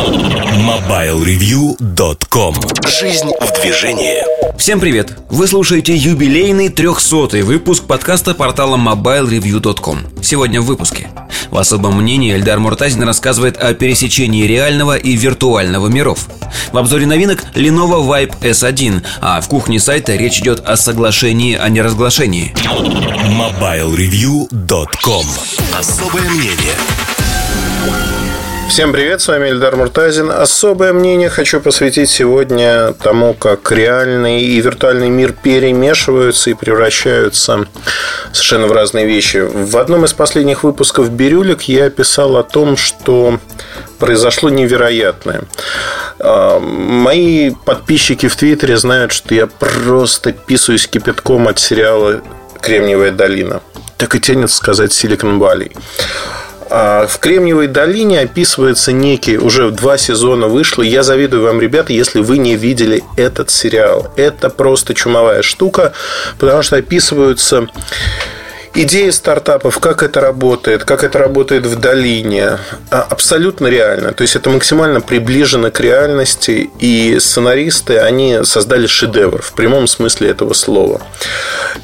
MobileReview.com Жизнь в движении. Всем привет! Вы слушаете юбилейный 300 выпуск подкаста портала MobileReview.com Сегодня в выпуске. В особом мнении Эльдар Муртазин рассказывает о пересечении реального и виртуального миров. В обзоре новинок Lenovo Vibe S1 А в кухне сайта речь идет о соглашении, а не разглашении. MobileReview.com Особое мнение Всем привет, с вами Эльдар Муртазин. Особое мнение хочу посвятить сегодня тому, как реальный и виртуальный мир перемешиваются и превращаются совершенно в разные вещи. В одном из последних выпусков «Бирюлик» я писал о том, что произошло невероятное. А, мои подписчики в Твиттере знают, что я просто писаюсь кипятком от сериала «Кремниевая долина». Так и тянет сказать «Силикон Валли». А в Кремниевой долине описывается некий, уже два сезона вышло. Я завидую вам, ребята, если вы не видели этот сериал. Это просто чумовая штука, потому что описываются Идея стартапов, как это работает, как это работает в долине, а, абсолютно реально. То есть это максимально приближено к реальности, и сценаристы, они создали шедевр в прямом смысле этого слова.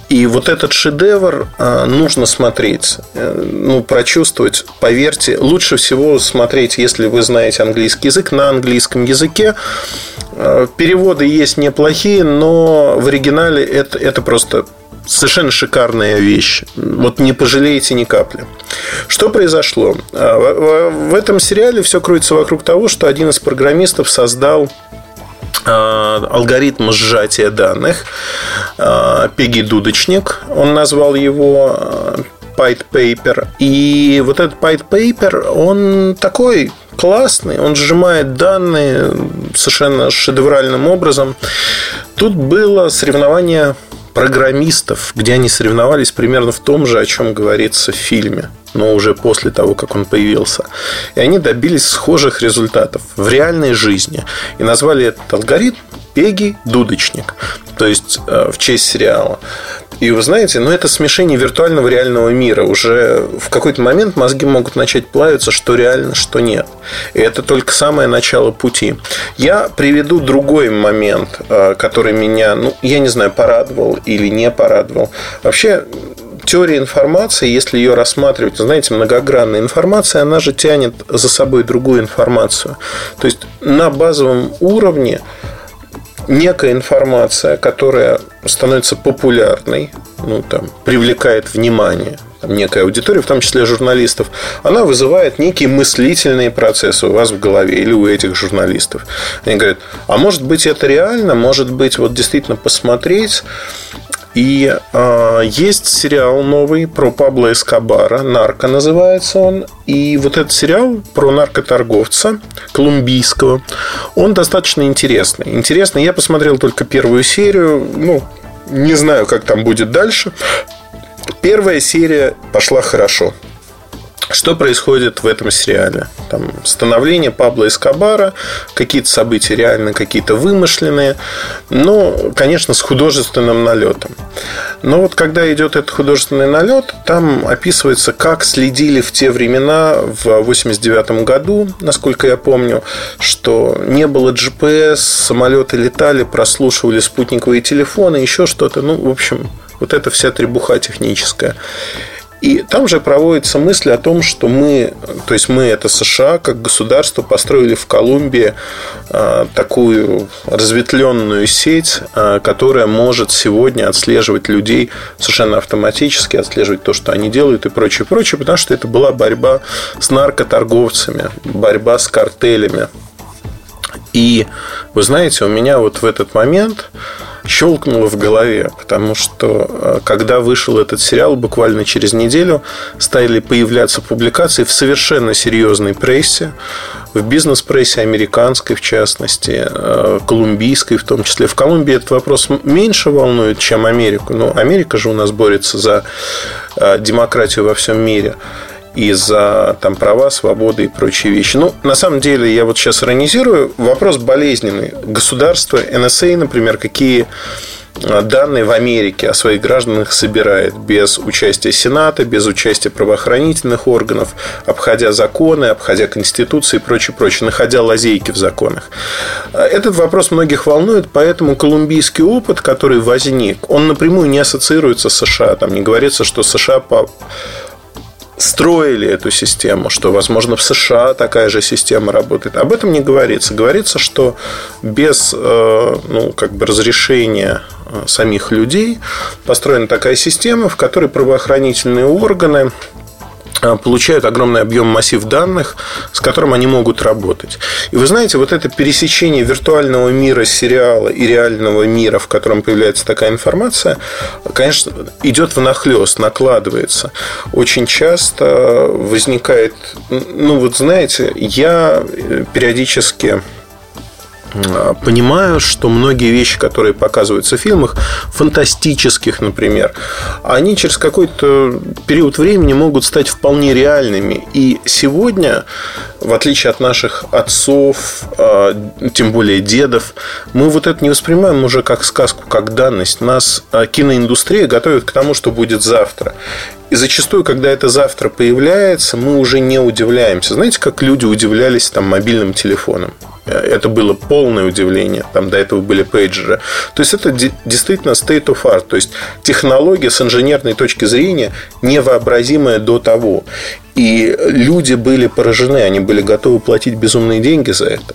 И вот этот шедевр а, нужно смотреть, э, ну, прочувствовать. Поверьте, лучше всего смотреть, если вы знаете английский язык, на английском языке. А, переводы есть неплохие, но в оригинале это, это просто совершенно шикарная вещь. Вот не пожалеете ни капли. Что произошло? А, в этом сериале все крутится вокруг того, что один из программистов создал а, алгоритм сжатия данных а, Пеги Дудочник. Он назвал его Pied Paper. И вот этот Pied Paper, он такой классный, он сжимает данные совершенно шедевральным образом. Тут было соревнование программистов, где они соревновались примерно в том же, о чем говорится в фильме, но уже после того, как он появился. И они добились схожих результатов в реальной жизни. И назвали этот алгоритм Пеги Дудочник. То есть э, в честь сериала. И вы знаете, ну это смешение виртуального и реального мира. Уже в какой-то момент мозги могут начать плавиться, что реально, что нет. И это только самое начало пути. Я приведу другой момент, э, который меня, ну, я не знаю, порадовал или не порадовал. Вообще, теория информации, если ее рассматривать, знаете, многогранная информация, она же тянет за собой другую информацию. То есть на базовом уровне некая информация, которая становится популярной, ну, там, привлекает внимание там, некая аудитория, в том числе журналистов, она вызывает некие мыслительные процессы у вас в голове или у этих журналистов. Они говорят, а может быть это реально, может быть вот действительно посмотреть и э, есть сериал новый про Пабло Эскобара, «Нарко» называется он. И вот этот сериал про наркоторговца колумбийского, он достаточно интересный. Интересный. Я посмотрел только первую серию. Ну, не знаю, как там будет дальше. Первая серия пошла хорошо. Что происходит в этом сериале? Там становление Пабло Эскобара, какие-то события реально, какие-то вымышленные, но, конечно, с художественным налетом. Но вот когда идет этот художественный налет, там описывается, как следили в те времена, в 89 году, насколько я помню, что не было GPS, самолеты летали, прослушивали спутниковые телефоны, еще что-то. Ну, в общем, вот это вся требуха техническая. И там же проводится мысль о том, что мы, то есть мы это США, как государство, построили в Колумбии а, такую разветвленную сеть, а, которая может сегодня отслеживать людей совершенно автоматически, отслеживать то, что они делают и прочее, прочее, потому что это была борьба с наркоторговцами, борьба с картелями. И вы знаете, у меня вот в этот момент щелкнуло в голове, потому что э, когда вышел этот сериал, буквально через неделю стали появляться публикации в совершенно серьезной прессе, в бизнес-прессе американской, в частности, э, колумбийской в том числе. В Колумбии этот вопрос меньше волнует, чем Америку, но Америка же у нас борется за э, демократию во всем мире и за там, права, свободы и прочие вещи. Ну, на самом деле, я вот сейчас иронизирую. Вопрос болезненный. Государство, НСА, например, какие данные в Америке о своих гражданах собирает без участия Сената, без участия правоохранительных органов, обходя законы, обходя Конституции и прочее, прочее, находя лазейки в законах. Этот вопрос многих волнует, поэтому колумбийский опыт, который возник, он напрямую не ассоциируется с США. Там не говорится, что США по строили эту систему, что, возможно, в США такая же система работает. Об этом не говорится. Говорится, что без э, ну, как бы разрешения э, самих людей построена такая система, в которой правоохранительные органы получают огромный объем массив данных, с которым они могут работать. И вы знаете, вот это пересечение виртуального мира сериала и реального мира, в котором появляется такая информация, конечно, идет в нахлест, накладывается. Очень часто возникает, ну вот знаете, я периодически а, понимаю, что многие вещи, которые показываются в фильмах, фантастических, например, они через какой-то период времени могут стать вполне реальными. И сегодня, в отличие от наших отцов, а, тем более дедов, мы вот это не воспринимаем уже как сказку, как данность. Нас а, киноиндустрия готовит к тому, что будет завтра. И зачастую, когда это завтра появляется, мы уже не удивляемся. Знаете, как люди удивлялись там мобильным телефоном? Это было полное удивление. Там до этого были пейджеры. То есть это действительно state of art. То есть технология с инженерной точки зрения невообразимая до того. И люди были поражены, они были готовы платить безумные деньги за это.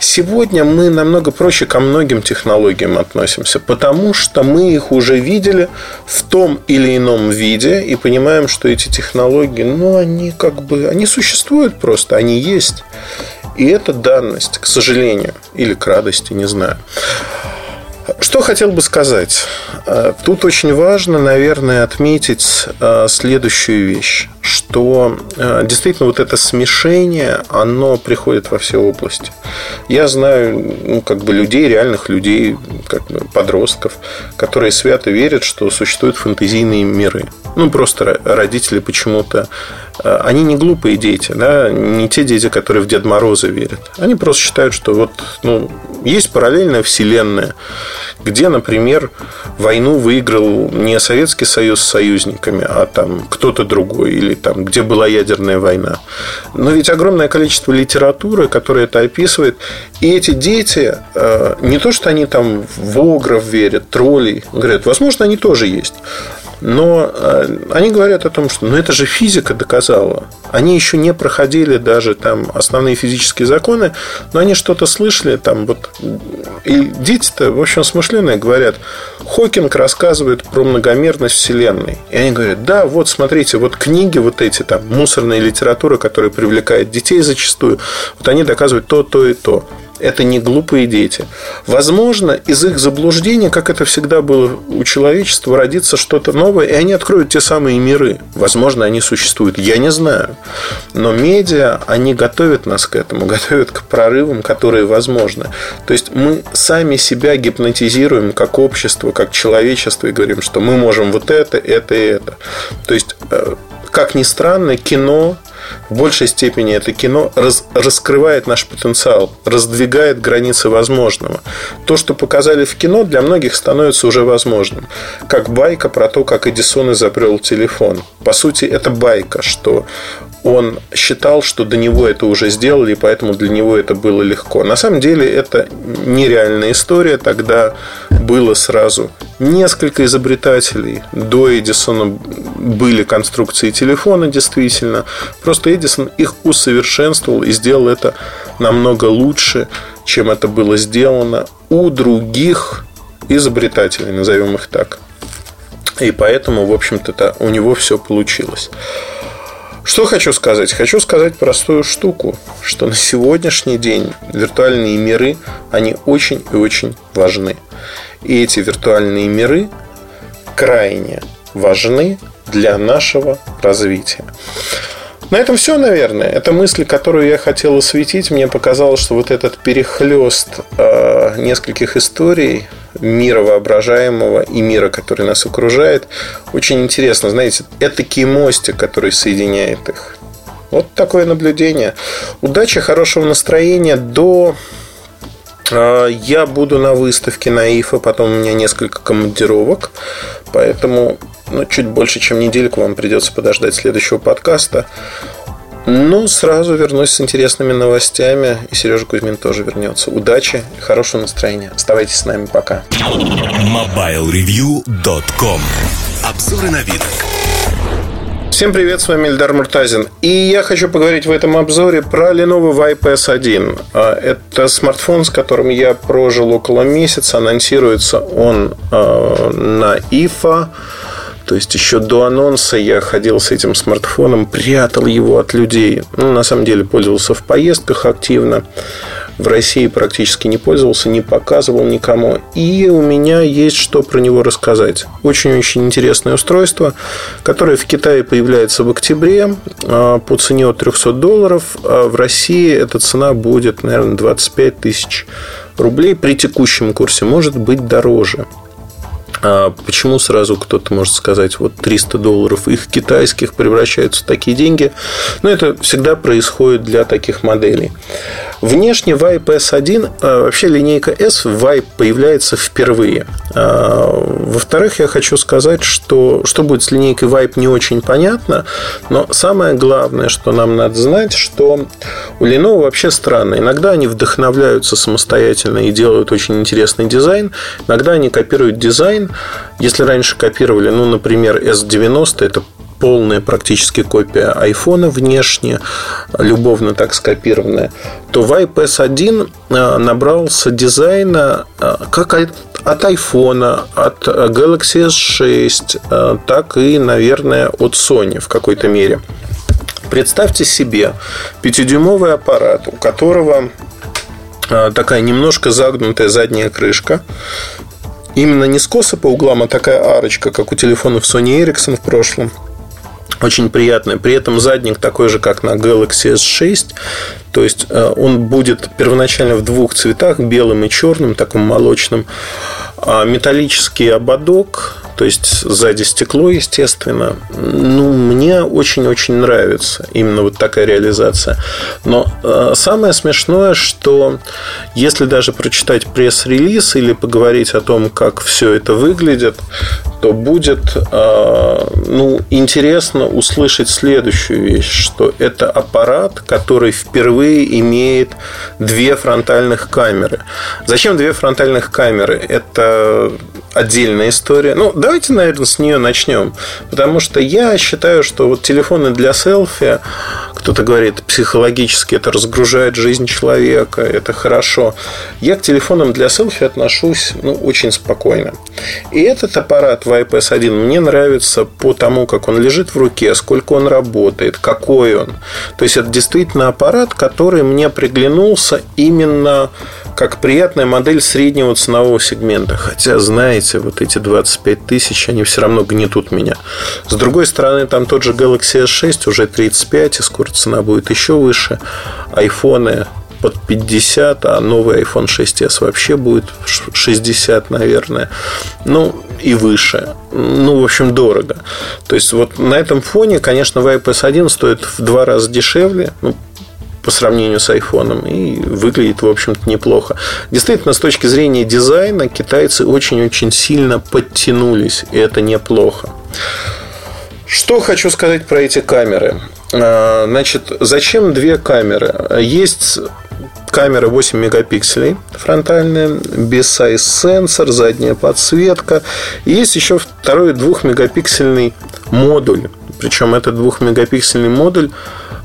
Сегодня мы намного проще ко многим технологиям относимся, потому что мы их уже видели в том или ином виде и понимаем, что эти технологии, ну, они как бы, они существуют просто, они есть. И это данность, к сожалению, или к радости, не знаю. Что хотел бы сказать? Э, тут очень важно, наверное, отметить э, следующую вещь, что э, действительно вот это смешение, оно приходит во все области. Я знаю ну, как бы людей, реальных людей, как бы подростков, которые свято верят, что существуют фэнтезийные миры. Ну, просто родители почему-то они не глупые дети, да, не те дети, которые в Дед Мороза верят. Они просто считают, что вот ну, есть параллельная вселенная, где, например, войну выиграл не Советский Союз с союзниками, а там кто-то другой, или там, где была ядерная война. Но ведь огромное количество литературы, которая это описывает, и эти дети, э, не то, что они там в огров верят, троллей, говорят, возможно, они тоже есть. Но э, они говорят о том, что ну, это же физика доказала. Они еще не проходили даже там основные физические законы, но они что-то слышали там вот. И дети-то, в общем, смышленые говорят, Хокинг рассказывает про многомерность Вселенной. И они говорят, да, вот смотрите, вот книги вот эти там, мусорная литература, которая привлекает детей зачастую, вот они доказывают то, то и то это не глупые дети. Возможно, из их заблуждения, как это всегда было у человечества, родится что-то новое, и они откроют те самые миры. Возможно, они существуют. Я не знаю. Но медиа, они готовят нас к этому, готовят к прорывам, которые возможны. То есть мы сами себя гипнотизируем как общество, как человечество, и говорим, что мы можем вот это, это и это. То есть э, как ни странно, кино в большей степени это кино раз, раскрывает наш потенциал, раздвигает границы возможного. То, что показали в кино, для многих становится уже возможным. Как байка про то, как Эдисон изобрел телефон. По сути, это байка, что он считал, что до него это уже сделали, и поэтому для него это было легко. На самом деле это нереальная история. Тогда было сразу несколько изобретателей. До Эдисона были конструкции телефона, действительно. Просто Эдисон их усовершенствовал и сделал это намного лучше, чем это было сделано у других изобретателей, назовем их так. И поэтому, в общем-то, у него все получилось. Что хочу сказать? Хочу сказать простую штуку, что на сегодняшний день виртуальные миры, они очень и очень важны. И эти виртуальные миры крайне важны для нашего развития. На этом все, наверное. Это мысли, которую я хотел осветить. Мне показалось, что вот этот перехлест э, нескольких историй мира воображаемого и мира, который нас окружает. Очень интересно, знаете, это мостик, который соединяет их. Вот такое наблюдение. Удачи, хорошего настроения. До А, я буду на выставке на ИФА, потом у меня несколько командировок, поэтому ну, чуть больше, чем недельку вам придется подождать следующего подкаста. Ну, сразу вернусь с интересными новостями, и Сережа Кузьмин тоже вернется. Удачи и хорошего настроения. Оставайтесь с нами, пока. MobileReview.com Обзоры на вид. Всем привет, с вами Эльдар Муртазин. И я хочу поговорить в этом обзоре про Lenovo Vibe S1. А, это смартфон, с которым я прожил около месяца. Анонсируется он а, на IFA. То есть еще до анонса я ходил с этим смартфоном, прятал его от людей. Ну, на самом деле пользовался в поездках активно. В России практически не пользовался, не показывал никому. И у меня есть что про него рассказать. Очень-очень интересное устройство, которое в Китае появляется в октябре а, по цене от 300 долларов. А в России эта цена будет, наверное, 25 тысяч рублей при текущем курсе. Может быть дороже. А почему сразу кто-то может сказать, вот 300 долларов их китайских превращаются в такие деньги? Но это всегда происходит для таких моделей. Внешне Vibe S1, а, вообще линейка S в Vibe появляется впервые. А, во-вторых, я хочу сказать, что что будет с линейкой Vibe не очень понятно, но самое главное, что нам надо знать, что у Lenovo вообще странно. Иногда они вдохновляются самостоятельно и делают очень интересный дизайн, иногда они копируют дизайн. Если раньше копировали, ну, например, S90, это полная практически копия айфона внешне, любовно так скопированная, то в S1 а, набрался дизайна а, как от айфона, от Galaxy S6, а, так и, наверное, от Sony в какой-то мере. Представьте себе пятидюймовый аппарат, у которого такая немножко загнутая задняя крышка, именно не скоса по углам, а такая арочка, как у телефонов Sony Ericsson в прошлом – очень приятная. При этом задник такой же, как на Galaxy S6. То есть э, он будет первоначально в двух цветах, белым и черным, таком молочным. А металлический ободок, то есть сзади стекло, естественно. Ну, мне очень-очень нравится именно вот такая реализация. Но э, самое смешное, что если даже прочитать пресс-релиз или поговорить о том, как все это выглядит, то будет э, ну, интересно услышать следующую вещь, что это аппарат, который впервые имеет две фронтальных камеры. Зачем две фронтальных камеры? Это отдельная история. Ну, давайте, наверное, с нее начнем. Потому что я считаю, что вот телефоны для селфи, кто-то говорит, психологически это разгружает жизнь человека, это хорошо. Я к телефонам для селфи отношусь ну, очень спокойно. И этот аппарат в IPS 1 мне нравится по тому, как он лежит в руке, сколько он работает, какой он. То есть это действительно аппарат, который мне приглянулся именно как приятная модель среднего ценового сегмента. Хотя, знаете, вот эти 25 тысяч, они все равно гнетут меня. С другой стороны, там тот же Galaxy S6 уже 35, и скоро цена будет еще выше. Айфоны под 50, а новый iPhone 6s вообще будет 60, наверное. Ну, и выше. Ну, в общем, дорого. То есть, вот на этом фоне, конечно, VIPS 1 стоит в два раза дешевле. Ну, по сравнению с айфоном и выглядит, в общем-то, неплохо. Действительно, с точки зрения дизайна, китайцы очень-очень сильно подтянулись, и это неплохо. Что хочу сказать про эти камеры. А, значит, зачем две камеры? Есть камера 8 мегапикселей фронтальная, без сенсор, задняя подсветка. И есть еще второй 2 мегапиксельный модуль. Причем этот 2 мегапиксельный модуль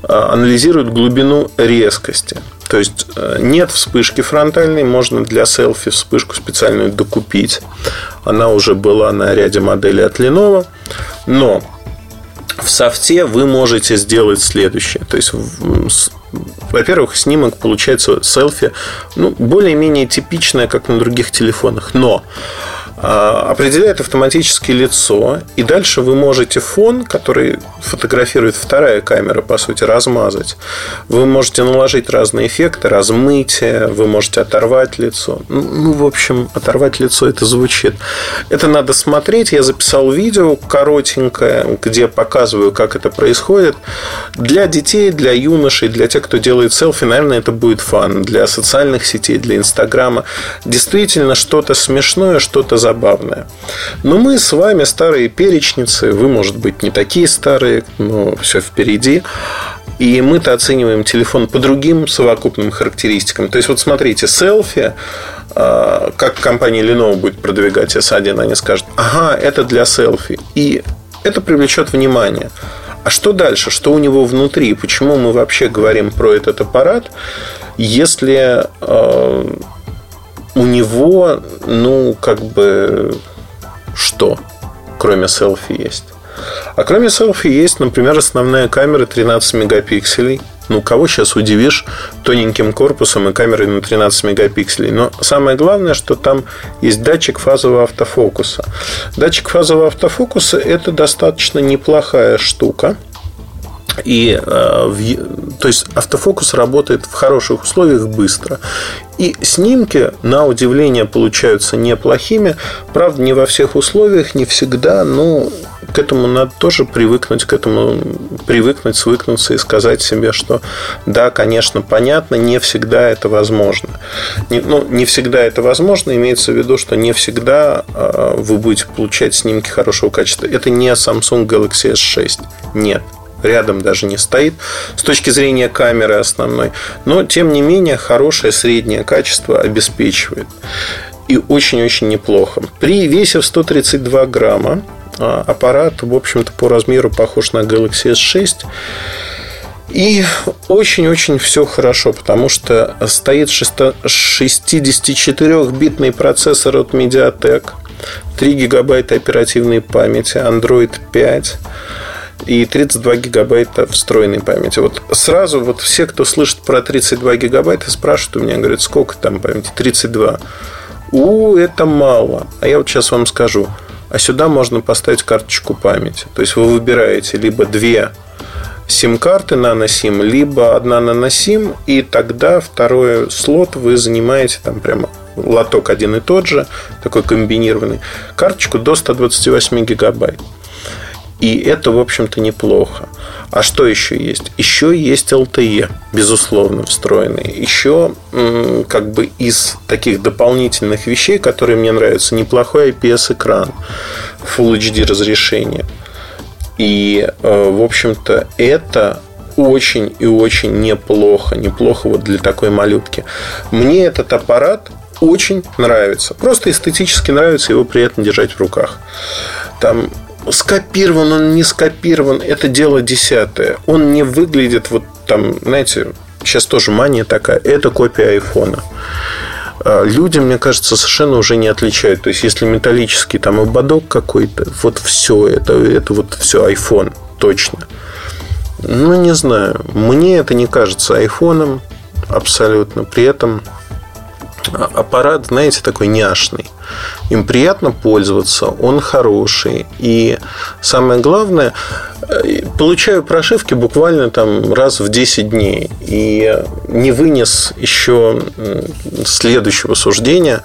анализирует глубину резкости. То есть э, нет вспышки фронтальной, можно для селфи вспышку специальную докупить. Она уже была на ряде моделей от Lenovo. Но в софте вы можете сделать следующее. То есть, во-первых, снимок получается селфи ну, более-менее типичное, как на других телефонах. Но определяет автоматически лицо, и дальше вы можете фон, который фотографирует вторая камера, по сути, размазать. Вы можете наложить разные эффекты, размытие, вы можете оторвать лицо. Ну, ну в общем, оторвать лицо это звучит. Это надо смотреть. Я записал видео коротенькое, где показываю, как это происходит. Для детей, для юношей, для тех, кто делает селфи, наверное, это будет фан. Для социальных сетей, для Инстаграма. Действительно, что-то смешное, что-то забавное. Но мы с вами старые перечницы. Вы, может быть, не такие старые, но все впереди. И мы-то оцениваем телефон по другим совокупным характеристикам. То есть, вот смотрите, селфи, а, как компания Lenovo будет продвигать S1, они скажут, ага, это для селфи. И это привлечет внимание. А что дальше? Что у него внутри? Почему мы вообще говорим про этот аппарат, если э, у него, ну, как бы, что, кроме селфи есть? А кроме селфи есть, например, основная камера 13 мегапикселей. Ну, кого сейчас удивишь тоненьким корпусом и камерой на 13 мегапикселей. Но самое главное, что там есть датчик фазового автофокуса. Датчик фазового автофокуса – это достаточно неплохая штука – и, э, то есть автофокус работает в хороших условиях быстро. И снимки, на удивление, получаются неплохими. Правда, не во всех условиях, не всегда, но к этому надо тоже привыкнуть, к этому привыкнуть, свыкнуться и сказать себе, что да, конечно, понятно, не всегда это возможно. Не, ну, не всегда это возможно, имеется в виду, что не всегда э, вы будете получать снимки хорошего качества. Это не Samsung Galaxy S6. Нет рядом даже не стоит с точки зрения камеры основной. Но, тем не менее, хорошее среднее качество обеспечивает. И очень-очень неплохо. При весе в 132 грамма а, аппарат, в общем-то, по размеру похож на Galaxy S6. И очень-очень все хорошо, потому что стоит 64-битный процессор от Mediatek, 3 гигабайта оперативной памяти, Android 5, и 32 гигабайта встроенной памяти. Вот сразу вот все, кто слышит про 32 гигабайта, спрашивают у меня, говорят, сколько там памяти? 32. У, это мало. А я вот сейчас вам скажу. А сюда можно поставить карточку памяти. То есть вы выбираете либо две сим-карты наносим, либо одна наносим, и тогда второй слот вы занимаете там прямо лоток один и тот же, такой комбинированный, карточку до 128 гигабайт. И это, в общем-то, неплохо. А что еще есть? Еще есть LTE, безусловно, встроенный. Еще как бы из таких дополнительных вещей, которые мне нравятся, неплохой IPS-экран Full HD разрешение. И, э, в общем-то, это очень и очень неплохо. Неплохо вот для такой малютки. Мне этот аппарат очень нравится. Просто эстетически нравится его приятно держать в руках. Там скопирован, он не скопирован, это дело десятое. Он не выглядит вот там, знаете, сейчас тоже мания такая, это копия айфона. А, люди, мне кажется, совершенно уже не отличают. То есть, если металлический там ободок какой-то, вот все, это, это вот все iPhone, точно. Ну, не знаю. Мне это не кажется айфоном абсолютно. При этом а, аппарат, знаете, такой няшный. Им приятно пользоваться, он хороший. И самое главное, э, получаю прошивки буквально там раз в 10 дней. И не вынес еще следующего суждения.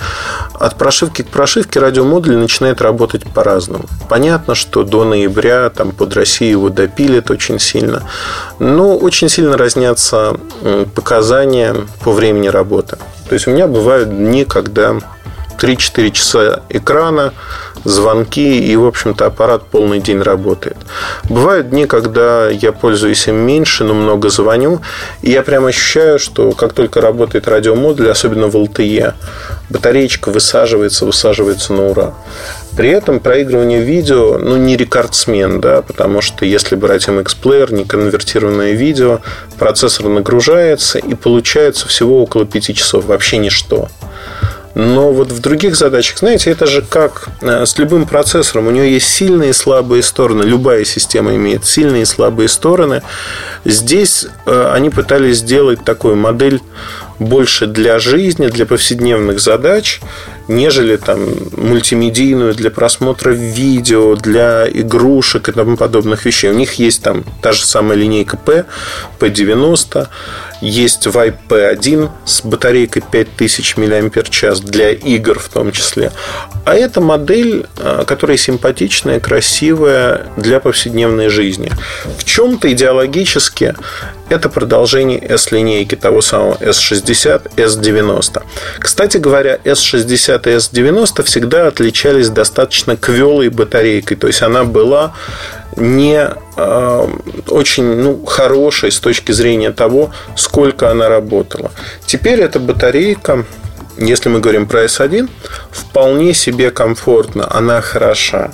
От прошивки к прошивке радиомодуль начинает работать по-разному. Понятно, что до ноября там под Россию его допилят очень сильно. Но очень сильно разнятся показания по времени работы. То есть у меня бывают дни, когда 3-4 часа экрана, звонки, и, в общем-то, аппарат полный день работает. Бывают дни, когда я пользуюсь им меньше, но много звоню, и я прям ощущаю, что как только работает радиомодуль, особенно в LTE, батареечка высаживается, высаживается на ура. При этом проигрывание видео, ну, не рекордсмен, да, потому что если брать MX Player, не конвертированное видео, процессор нагружается и получается всего около 5 часов, вообще ничто. Но вот в других задачах, знаете, это же как э, с любым процессором. У него есть сильные и слабые стороны. Любая система имеет сильные и слабые стороны. Здесь э, они пытались сделать такую модель больше для жизни, для повседневных задач. нежели там мультимедийную для просмотра видео, для игрушек и тому подобных вещей. У них есть там та же самая линейка P, P90, есть Vibe P1 с батарейкой 5000 мАч для игр в том числе. А это модель, а, которая симпатичная, красивая для повседневной жизни. В чем-то идеологически это продолжение S-линейки того самого S60, S90. Кстати говоря, S60 и S90 всегда отличались достаточно квелой батарейкой. То есть она была не э, очень ну, хорошей с точки зрения того, сколько она работала. Теперь эта батарейка, если мы говорим про S1, вполне себе комфортна, она хороша.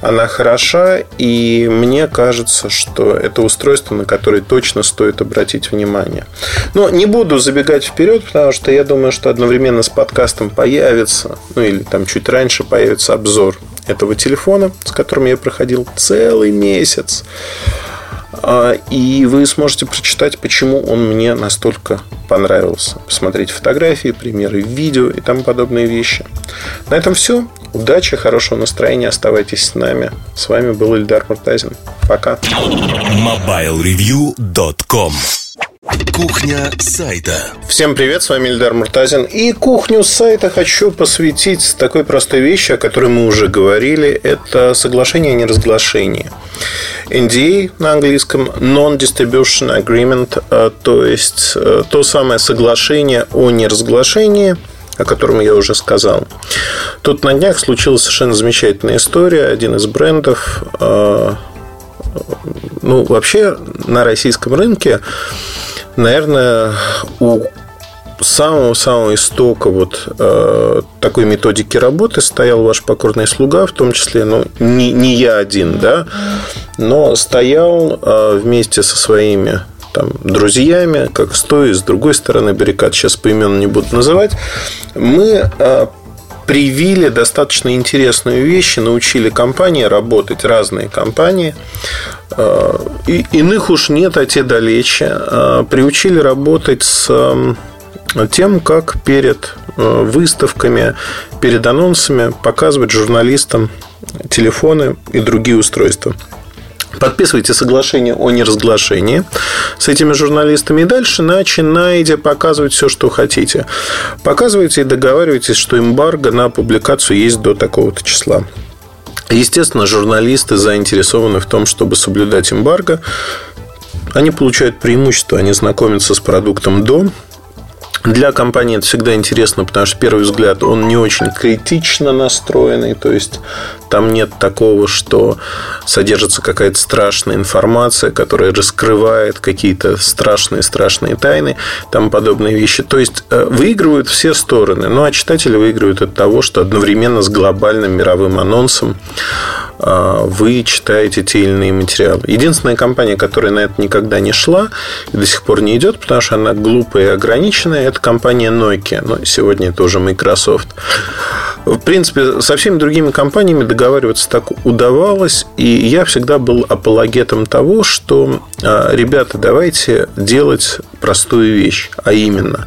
Она хороша, и мне кажется, что это устройство, на которое точно стоит обратить внимание. Но не буду забегать вперед, потому что я думаю, что одновременно с подкастом появится, ну или там чуть раньше появится обзор этого телефона, с которым я проходил целый месяц. А, и вы сможете прочитать, почему он мне настолько понравился. Посмотреть фотографии, примеры видео и тому подобные вещи. На этом все. Удачи, хорошего настроения. Оставайтесь с нами. С вами был Ильдар Муртазин. Пока. MobileReview.com Кухня сайта. Всем привет, с вами Ильдар Муртазин. И кухню сайта хочу посвятить такой простой вещи, о которой мы уже говорили. Это соглашение о неразглашении. NDA на английском Non-Distribution Agreement, э, то есть э, то самое соглашение о неразглашении, о котором я уже сказал. Тут на днях случилась совершенно замечательная история. Один из брендов э, ну, вообще на российском рынке, наверное, у самого-самого истока вот э, такой методики работы стоял ваш покорный слуга, в том числе, ну, не, не я один, да, но стоял э, вместе со своими там, друзьями, как с той и с другой стороны баррикад, сейчас по имену не буду называть, мы э, привили достаточно интересные вещи, научили компании работать, разные компании. Э, и иных уж нет, а те далече. Э, приучили работать с тем, как перед э, выставками, перед анонсами показывать журналистам телефоны и другие устройства. Подписывайте соглашение о неразглашении с этими журналистами. И дальше начинайте показывать все, что хотите. Показывайте и договаривайтесь, что эмбарго на публикацию есть до такого-то числа. Естественно, журналисты заинтересованы в том, чтобы соблюдать эмбарго. Они получают преимущество, они знакомятся с продуктом до для компании это всегда интересно, потому что, первый взгляд, он не очень критично настроенный, то есть там нет такого, что содержится какая-то страшная информация, которая раскрывает какие-то страшные-страшные тайны, там подобные вещи. То есть э, выигрывают все стороны. Ну, а читатели выигрывают от того, что одновременно с глобальным мировым анонсом э, вы читаете те или иные материалы. Единственная компания, которая на это никогда не шла и до сих пор не идет, потому что она глупая и ограниченная, это компания Nokia. Но сегодня это уже Microsoft. В принципе, со всеми другими компаниями договариваться так удавалось. И я всегда был апологетом того, что, а, ребята, давайте делать простую вещь. А именно,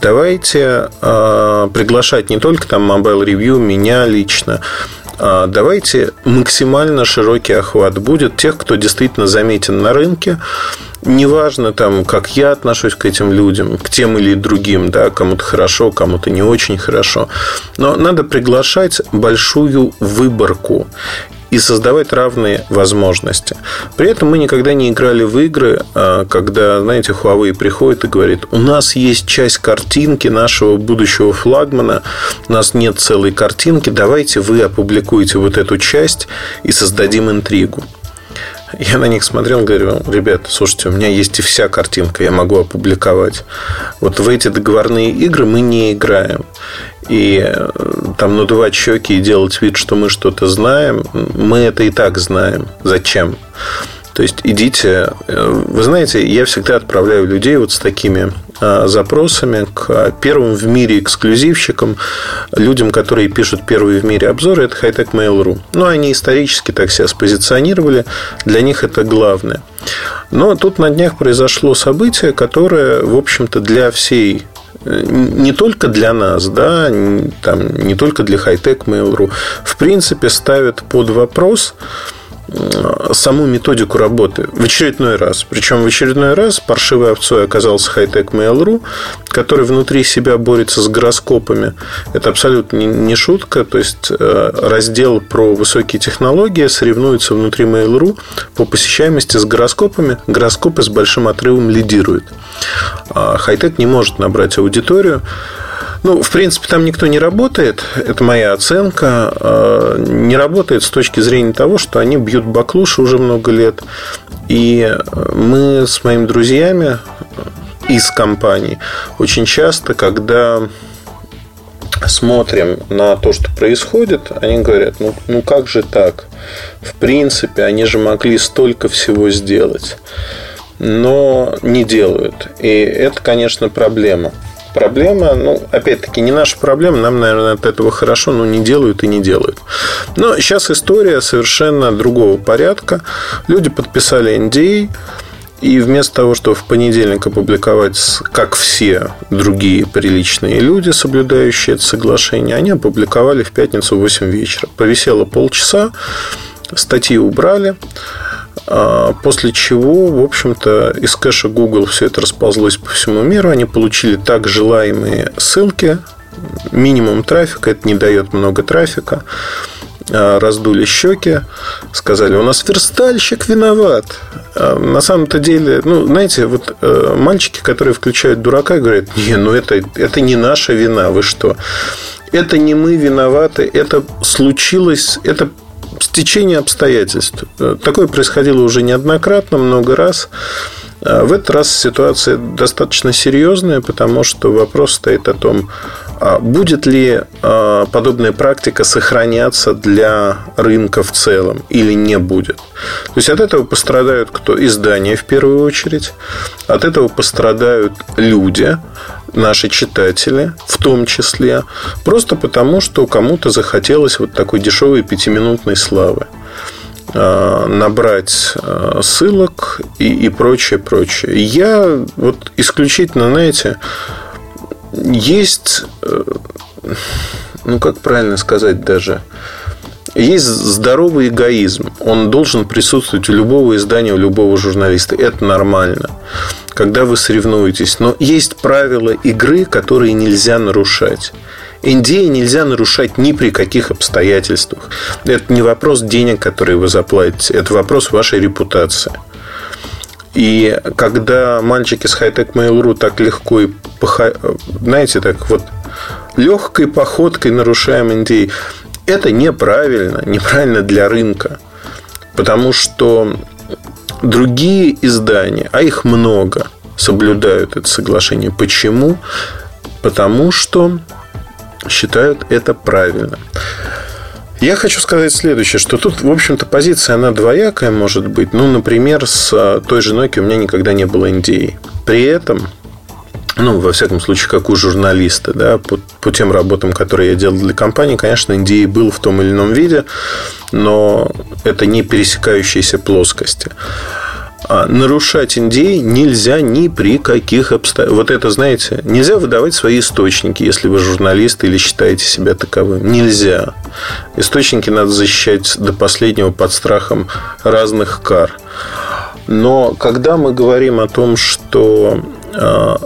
давайте а, приглашать не только там Mobile Review, меня лично, давайте максимально широкий охват будет тех, кто действительно заметен на рынке. Неважно, там, как я отношусь к этим людям, к тем или другим, да, кому-то хорошо, кому-то не очень хорошо. Но надо приглашать большую выборку и создавать равные возможности. При этом мы никогда не играли в игры, а, когда, знаете, Huawei приходит и говорит, у нас есть часть картинки нашего будущего флагмана, у нас нет целой картинки, давайте вы опубликуете вот эту часть и создадим интригу. Я на них смотрел, говорю, ребят, слушайте, у меня есть и вся картинка, я могу опубликовать. Вот в эти договорные игры мы не играем. И э, там надувать щеки и делать вид, что мы что-то знаем, мы это и так знаем. Зачем? То есть идите. Э, вы знаете, я всегда отправляю людей вот с такими э, запросами к первым в мире эксклюзивщикам, людям, которые пишут первые в мире обзоры, это Hightech Mail.ru. Ну, они исторически так себя спозиционировали, для них это главное. Но тут на днях произошло событие, которое, в общем-то, для всей не только для нас, да, там, не только для хай-тек Mail.ru, в принципе, ставят под вопрос саму методику работы в очередной раз. Причем в очередной раз паршивой овцой оказался хай-тек Mail.ru, который внутри себя борется с гороскопами. Это абсолютно не шутка. То есть э, раздел про высокие технологии соревнуется внутри Mail.ru по посещаемости с гороскопами. Гороскопы с большим отрывом лидируют. А хай-тек не может набрать аудиторию. Ну, в принципе, там никто не работает. Это моя оценка. А, не работает с точки зрения того, что они бьют баклуши уже много лет. И мы с моими друзьями из компании очень часто, когда смотрим на то, что происходит, они говорят, ну, ну как же так? В принципе, они же могли столько всего сделать, но не делают. И это, конечно, проблема. Проблема, ну, опять-таки, не наша проблема, нам, наверное, от этого хорошо, но не делают и не делают. Но сейчас история совершенно другого порядка. Люди подписали NDA, и вместо того, чтобы в понедельник опубликовать, как все другие приличные люди, соблюдающие это соглашение, они опубликовали в пятницу в 8 вечера. Повисело полчаса, статьи убрали. А, после чего, в общем-то, из кэша Google все это расползлось по всему миру. Они получили так желаемые ссылки, минимум трафика, это не дает много трафика. А, раздули щеки, сказали, у нас верстальщик виноват. А, на самом-то деле, ну, знаете, вот э, мальчики, которые включают дурака, говорят, не, ну это, это не наша вина, вы что? Это не мы виноваты, это случилось, это стечение обстоятельств. Такое происходило уже неоднократно, много раз. А в этот раз ситуация достаточно серьезная, потому что вопрос стоит о том, а будет ли а, подобная практика сохраняться для рынка в целом или не будет. То есть от этого пострадают кто? Издания в первую очередь, от этого пострадают люди, наши читатели, в том числе, просто потому, что кому-то захотелось вот такой дешевой пятиминутной славы а, набрать а, ссылок и, и прочее, прочее. Я вот исключительно, знаете, есть, э, ну как правильно сказать даже, есть здоровый эгоизм. Он должен присутствовать у любого издания, у любого журналиста. Это нормально когда вы соревнуетесь. Но есть правила игры, которые нельзя нарушать. NDA нельзя нарушать ни при каких обстоятельствах. Это не вопрос денег, которые вы заплатите, это вопрос вашей репутации. И когда мальчики с Hightech Mail.ru так легко и, знаете, так вот легкой походкой нарушаем NDA, это неправильно, неправильно для рынка. Потому что другие издания, а их много, соблюдают это соглашение. Почему? Потому что считают это правильно. Я хочу сказать следующее, что тут, в общем-то, позиция, она двоякая может быть. Ну, например, с той же Nokia у меня никогда не было NDA. При этом ну, во всяком случае, как у журналиста, да, по, по тем работам, которые я делал для компании, конечно, NDA был в том или ином виде, но это не пересекающиеся плоскости. А нарушать NDA нельзя ни при каких обстоятельствах. Вот это, знаете, нельзя выдавать свои источники, если вы журналист или считаете себя таковым. Нельзя. Источники надо защищать до последнего под страхом разных кар. Но когда мы говорим о том, что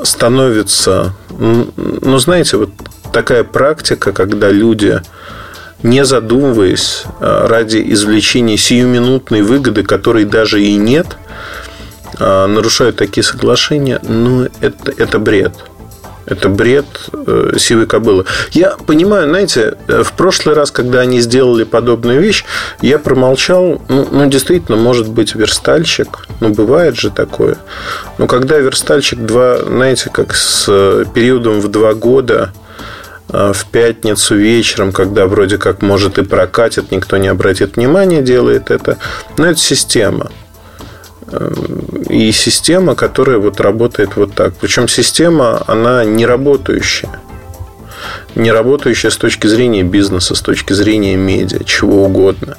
становится, ну, знаете, вот такая практика, когда люди не задумываясь э, ради извлечения сиюминутной выгоды, которой даже и нет, э, нарушают такие соглашения, ну, это, это бред. Это бред э, сивой кобылы. Я понимаю, знаете, э, в прошлый раз, когда они сделали подобную вещь, я промолчал. Ну, ну действительно, может быть, верстальщик. Ну, бывает же такое. Но когда верстальщик два, знаете, как с э, периодом в два года э, в пятницу вечером, когда вроде как может и прокатит, никто не обратит внимания, делает это. Но это система. И система, которая вот работает вот так. Причем система, она не работающая. Не работающая с точки зрения бизнеса, с точки зрения медиа, чего угодно.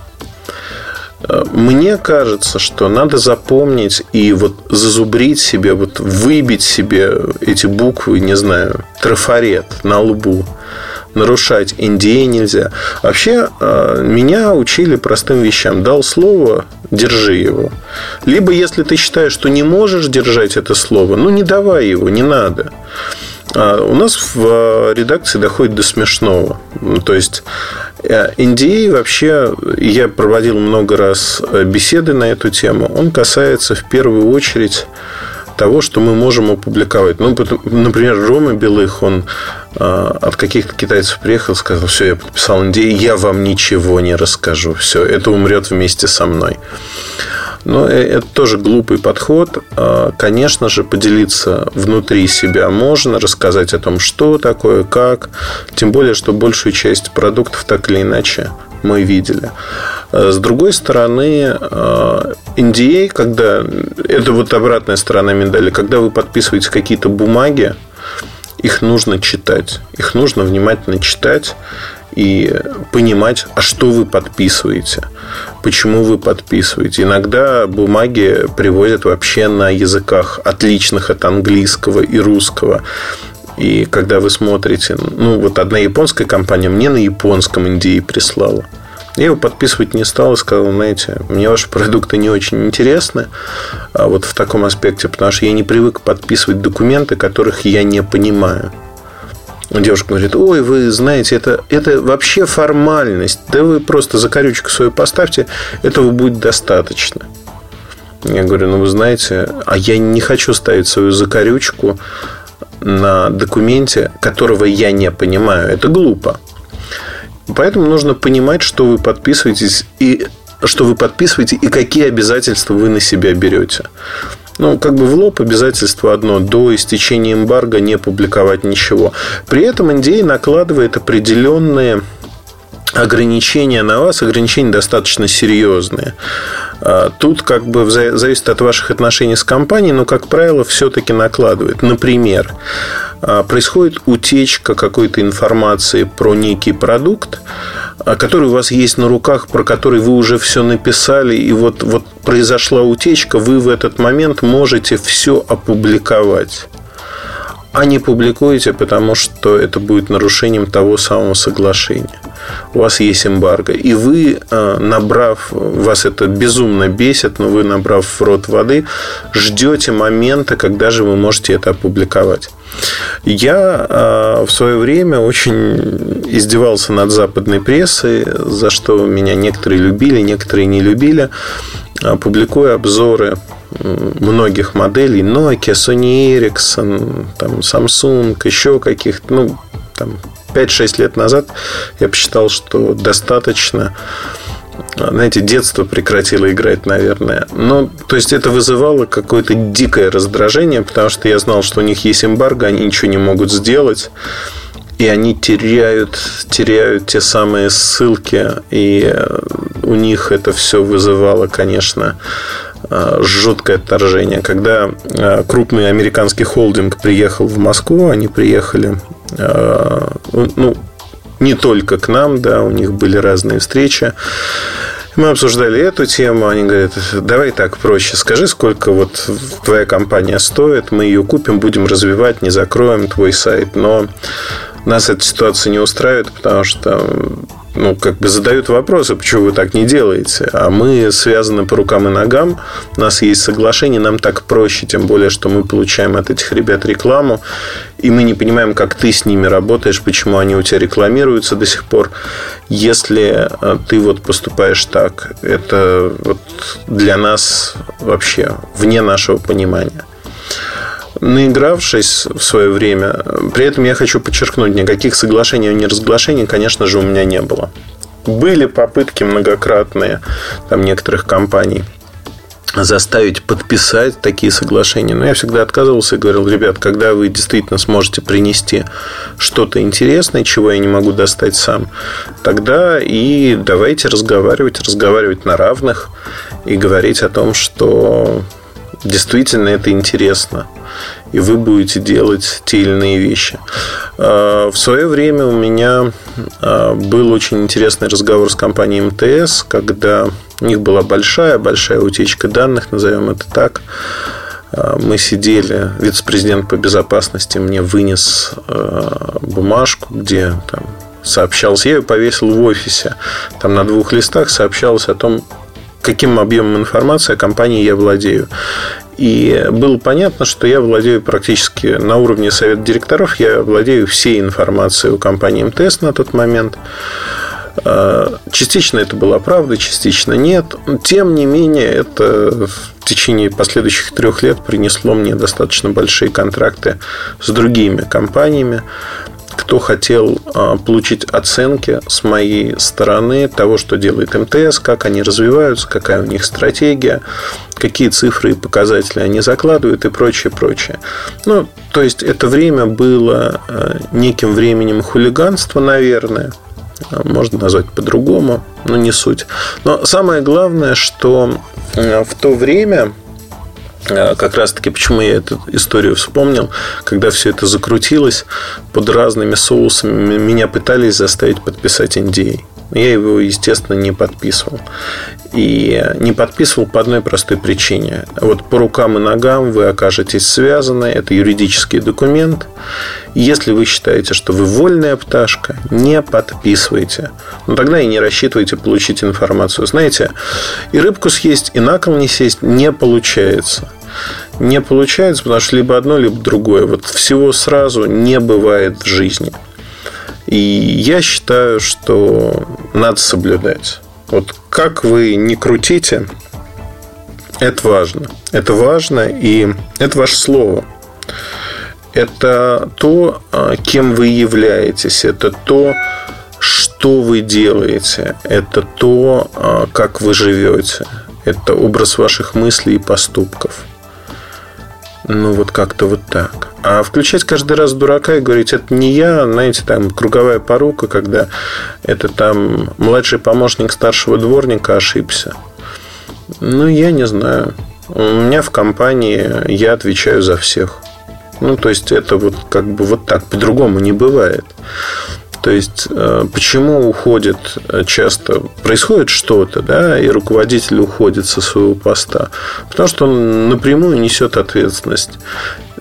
Мне кажется, что надо запомнить и вот зазубрить себе, вот выбить себе эти буквы, не знаю, трафарет на лбу. Нарушать NDA нельзя. Вообще, э, меня учили простым вещам. Дал слово, держи его. Либо, если ты считаешь, что не можешь держать это слово, ну, не давай его, не надо. А у нас в э, редакции доходит до смешного. То есть NDA э, вообще, я проводил много раз беседы на эту тему, он касается в первую очередь того, что мы можем опубликовать. Ну, например, Рома Белых, он от каких-то китайцев приехал, сказал, все, я подписал NDA, я вам ничего не расскажу, все, это умрет вместе со мной. Но э, это тоже глупый подход. А, конечно же, поделиться внутри себя можно, рассказать о том, что такое, как. Тем более, что большую часть продуктов так или иначе мы видели. А, с другой стороны, NDA, а, когда это вот обратная сторона медали, когда вы подписываете какие-то бумаги, их нужно читать. Их нужно внимательно читать и понимать, а что вы подписываете, почему вы подписываете. Иногда бумаги привозят вообще на языках, отличных от английского и русского. И когда вы смотрите, ну вот одна японская компания мне на японском Индии прислала. Я его подписывать не стал и сказал, знаете, мне ваши продукты не очень интересны а вот в таком аспекте, потому что я не привык подписывать документы, которых я не понимаю. Девушка говорит, ой, вы знаете, это, это вообще формальность. Да вы просто закорючку свою поставьте, этого будет достаточно. Я говорю, ну вы знаете, а я не хочу ставить свою закорючку на документе, которого я не понимаю. Это глупо. Поэтому нужно понимать, что вы подписываетесь и что вы подписываете и какие обязательства вы на себя берете. Ну, как бы в лоб обязательство одно. До истечения эмбарго не публиковать ничего. При этом NDA накладывает определенные ограничения на вас, ограничения достаточно серьезные. А, тут как бы зависит от ваших отношений с компанией, но, как правило, все-таки накладывает. Например, а, происходит утечка какой-то информации про некий продукт, а, который у вас есть на руках, про который вы уже все написали, и вот, вот произошла утечка, вы в этот момент можете все опубликовать. А не публикуете, потому что это будет нарушением того самого соглашения. У вас есть эмбарго. И вы, а, набрав, вас это безумно бесит, но вы, набрав в рот воды, ждете момента, когда же вы можете это опубликовать. Я э, в свое время очень издевался над западной прессой, за что меня некоторые любили, некоторые не любили, э, публикуя обзоры многих моделей Nokia, Sony Ericsson, там, Samsung, еще каких-то, ну, там, 5-6 лет назад я посчитал, что достаточно знаете, детство прекратило играть, наверное. Ну, то есть это вызывало какое-то дикое раздражение, потому что я знал, что у них есть эмбарго, они ничего не могут сделать. И они теряют, теряют те самые ссылки, и у них это все вызывало, конечно, жуткое отторжение. Когда э, крупный американский холдинг приехал в Москву, они приехали э, ну, не только к нам, да, у них были разные встречи. Мы обсуждали эту тему, они говорят, давай так проще, скажи, сколько вот твоя компания стоит, мы ее купим, будем развивать, не закроем твой сайт, но нас эта ситуация не устраивает, потому что ну, как бы задают вопросы, почему вы так не делаете. А мы связаны по рукам и ногам, у нас есть соглашение, нам так проще, тем более, что мы получаем от этих ребят рекламу, и мы не понимаем, как ты с ними работаешь, почему они у тебя рекламируются до сих пор. Если э, ты вот поступаешь так, это вот для нас вообще вне нашего понимания наигравшись в свое время, при этом я хочу подчеркнуть, никаких соглашений или неразглашений, конечно же, у меня не было. Были попытки многократные там, некоторых компаний заставить подписать такие соглашения. Но я всегда отказывался и говорил, ребят, когда вы действительно сможете принести что-то интересное, чего я не могу достать сам, тогда и давайте разговаривать, разговаривать на равных и говорить о том, что действительно это интересно и вы будете делать те или иные вещи. А, в свое время у меня а, был очень интересный разговор с компанией МТС, когда У них была большая-большая утечка данных, назовем это так. А, мы сидели, вице-президент по безопасности мне вынес бумажку, где там сообщался. Я ее повесил в офисе. Там на двух листах сообщалось о том, каким объемом информации о компании я владею. И было понятно, что я владею практически на уровне совета директоров, я владею всей информацией у компании МТС на тот момент. А, частично это была правда, частично нет. Тем не менее, это в течение последующих трех лет принесло мне достаточно большие контракты с другими компаниями кто хотел а, получить оценки с моей стороны того, что делает МТС, как они развиваются, какая у них стратегия, какие цифры и показатели они закладывают и прочее, прочее. Ну, то есть это время было а, неким временем хулиганства, наверное. А, можно назвать по-другому, но не суть. Но самое главное, что в то время как раз-таки, почему я эту историю вспомнил, когда все это закрутилось под разными соусами, меня пытались заставить подписать NDA. Я его, естественно, не подписывал. И не подписывал по одной простой причине. Вот по рукам и ногам вы окажетесь связаны. Это юридический документ. Если вы считаете, что вы вольная пташка, не подписывайте. Но тогда и не рассчитывайте получить информацию. Знаете, и рыбку съесть, и на кол не сесть не получается не получается, потому что либо одно, либо другое. Вот всего сразу не бывает в жизни. И я считаю, что надо соблюдать. Вот как вы не крутите, это важно. Это важно, и это ваше слово. Это то, а, кем вы являетесь. Это то, что вы делаете. Это то, а, как вы живете. Это образ ваших мыслей и поступков. Ну, вот как-то вот так. А включать каждый раз дурака и говорить, это не я, знаете, там круговая порука, когда это там младший помощник старшего дворника ошибся. Ну, я не знаю. У меня в компании я отвечаю за всех. Ну, то есть, это вот как бы вот так. По-другому не бывает. То есть, э, почему уходит э, часто, происходит что-то, да, и руководитель уходит со своего поста? Потому что он напрямую несет ответственность.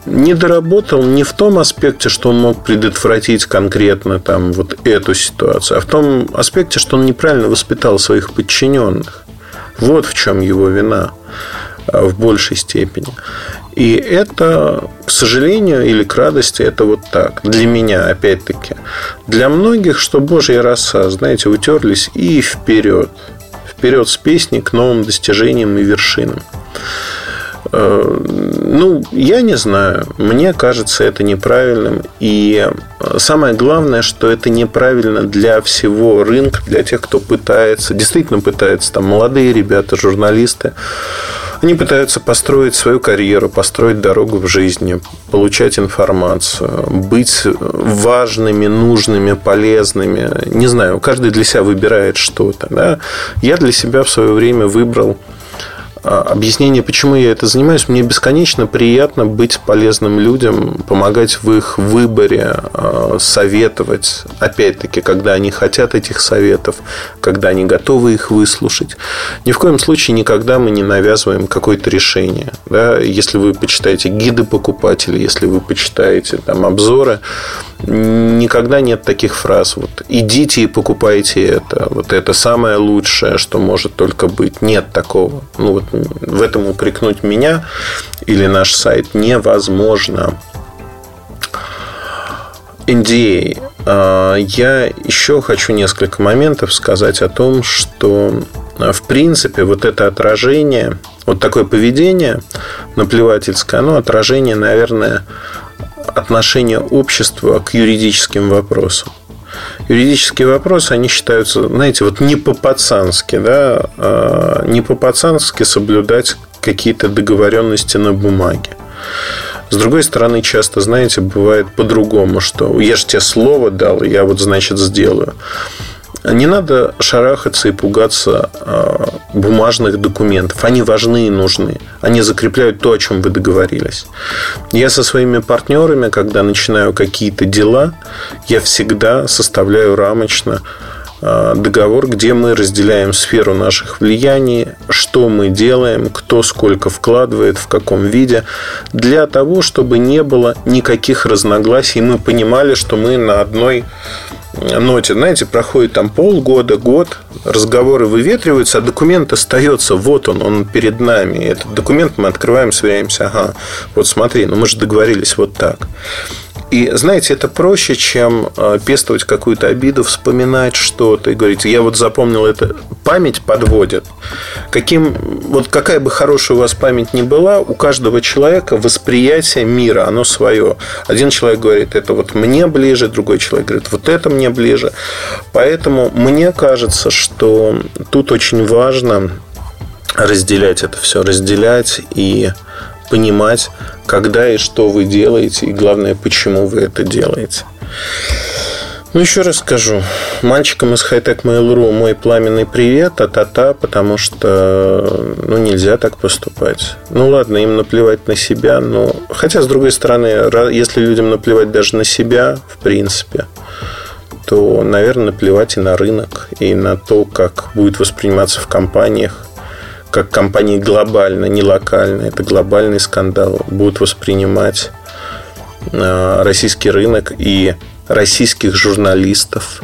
Не доработал не в том аспекте, что он мог предотвратить конкретно там вот эту ситуацию, а в том аспекте, что он неправильно воспитал своих подчиненных. Вот в чем его вина в большей степени. И это, к сожалению или к радости, это вот так. Для меня, опять-таки. Для многих, что Божья роса, знаете, утерлись и вперед. Вперед с песней к новым достижениям и вершинам. Э, ну, я не знаю. Мне кажется, это неправильным. И самое главное, что это неправильно для всего рынка, для тех, кто пытается, действительно пытается, там молодые ребята, журналисты, они пытаются построить свою карьеру, построить дорогу в жизни, получать информацию, быть важными, нужными, полезными. Не знаю, каждый для себя выбирает что-то. Да? Я для себя в свое время выбрал объяснение, почему я это занимаюсь. Мне бесконечно приятно быть полезным людям, помогать в их выборе, а, советовать. Опять-таки, когда они хотят этих советов, когда они готовы их выслушать. Ни в коем случае никогда мы не навязываем какое-то решение. Да? Если вы почитаете гиды покупателей, если вы почитаете там, обзоры, никогда нет таких фраз. Вот идите и покупайте это. Вот это самое лучшее, что может только быть. Нет такого. Ну вот в этом упрекнуть меня или наш сайт невозможно. NDA. А, я еще хочу несколько моментов сказать о том, что в принципе вот это отражение, вот такое поведение наплевательское, оно отражение, наверное, отношения общества к юридическим вопросам. Юридические вопросы, они считаются, знаете, вот не по-пацански, да, а не по-пацански соблюдать какие-то договоренности на бумаге. С другой стороны, часто, знаете, бывает по-другому, что я же тебе слово дал, я вот, значит, сделаю. Не надо шарахаться и пугаться а, бумажных документов. Они важны и нужны. Они закрепляют то, о чем вы договорились. Я со своими партнерами, когда начинаю какие-то дела, я всегда составляю рамочно а, договор, где мы разделяем сферу наших влияний, что мы делаем, кто сколько вкладывает, в каком виде, для того, чтобы не было никаких разногласий, мы понимали, что мы на одной ноте, знаете, проходит там полгода, год, разговоры выветриваются, а документ остается, вот он, он перед нами. Этот документ мы открываем, сверяемся, ага, вот смотри, ну мы же договорились вот так. И, знаете, это проще, чем э, пестовать какую-то обиду, вспоминать что-то и говорить, я вот запомнил это. Память подводит. Каким, вот какая бы хорошая у вас память ни была, у каждого человека восприятие мира, оно свое. Один человек говорит, это вот мне ближе, другой человек говорит, вот это мне ближе. Поэтому мне кажется, что тут очень важно разделять это все, разделять и понимать, когда и что вы делаете, и главное, почему вы это делаете. Ну, еще раз скажу. Мальчикам из Hightech Mail.ru мой пламенный привет, а-та-та, потому что ну, нельзя так поступать. Ну, ладно, им наплевать на себя, но... Хотя, с другой стороны, если людям наплевать даже на себя, в принципе, то, наверное, наплевать и на рынок, и на то, как будет восприниматься в компаниях как компании глобально, не локально, это глобальный скандал, будут воспринимать э, российский рынок и российских журналистов,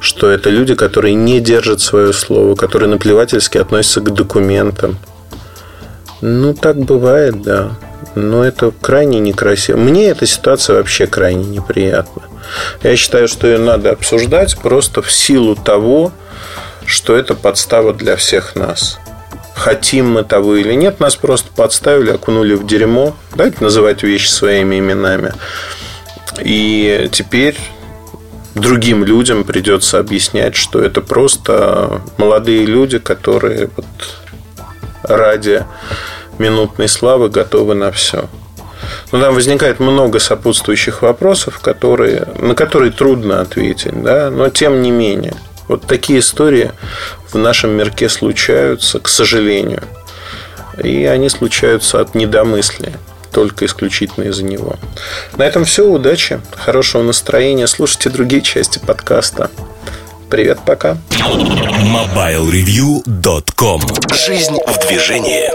что это люди, которые не держат свое слово, которые наплевательски относятся к документам. Ну, так бывает, да. Но это крайне некрасиво. Мне эта ситуация вообще крайне неприятна. Я считаю, что ее надо обсуждать просто в силу того, что это подстава для всех нас. Хотим мы того или нет, нас просто подставили, окунули в дерьмо. Давайте называть вещи своими именами. И теперь другим людям придется объяснять, что это просто молодые люди, которые вот ради минутной славы готовы на все. Но там возникает много сопутствующих вопросов, которые, на которые трудно ответить, да? но тем не менее – вот такие истории в нашем мирке случаются, к сожалению. И они случаются от недомыслия только исключительно из-за него. На этом все. Удачи, хорошего настроения. Слушайте другие части подкаста. Привет, пока. MobileReview.com Жизнь в движении.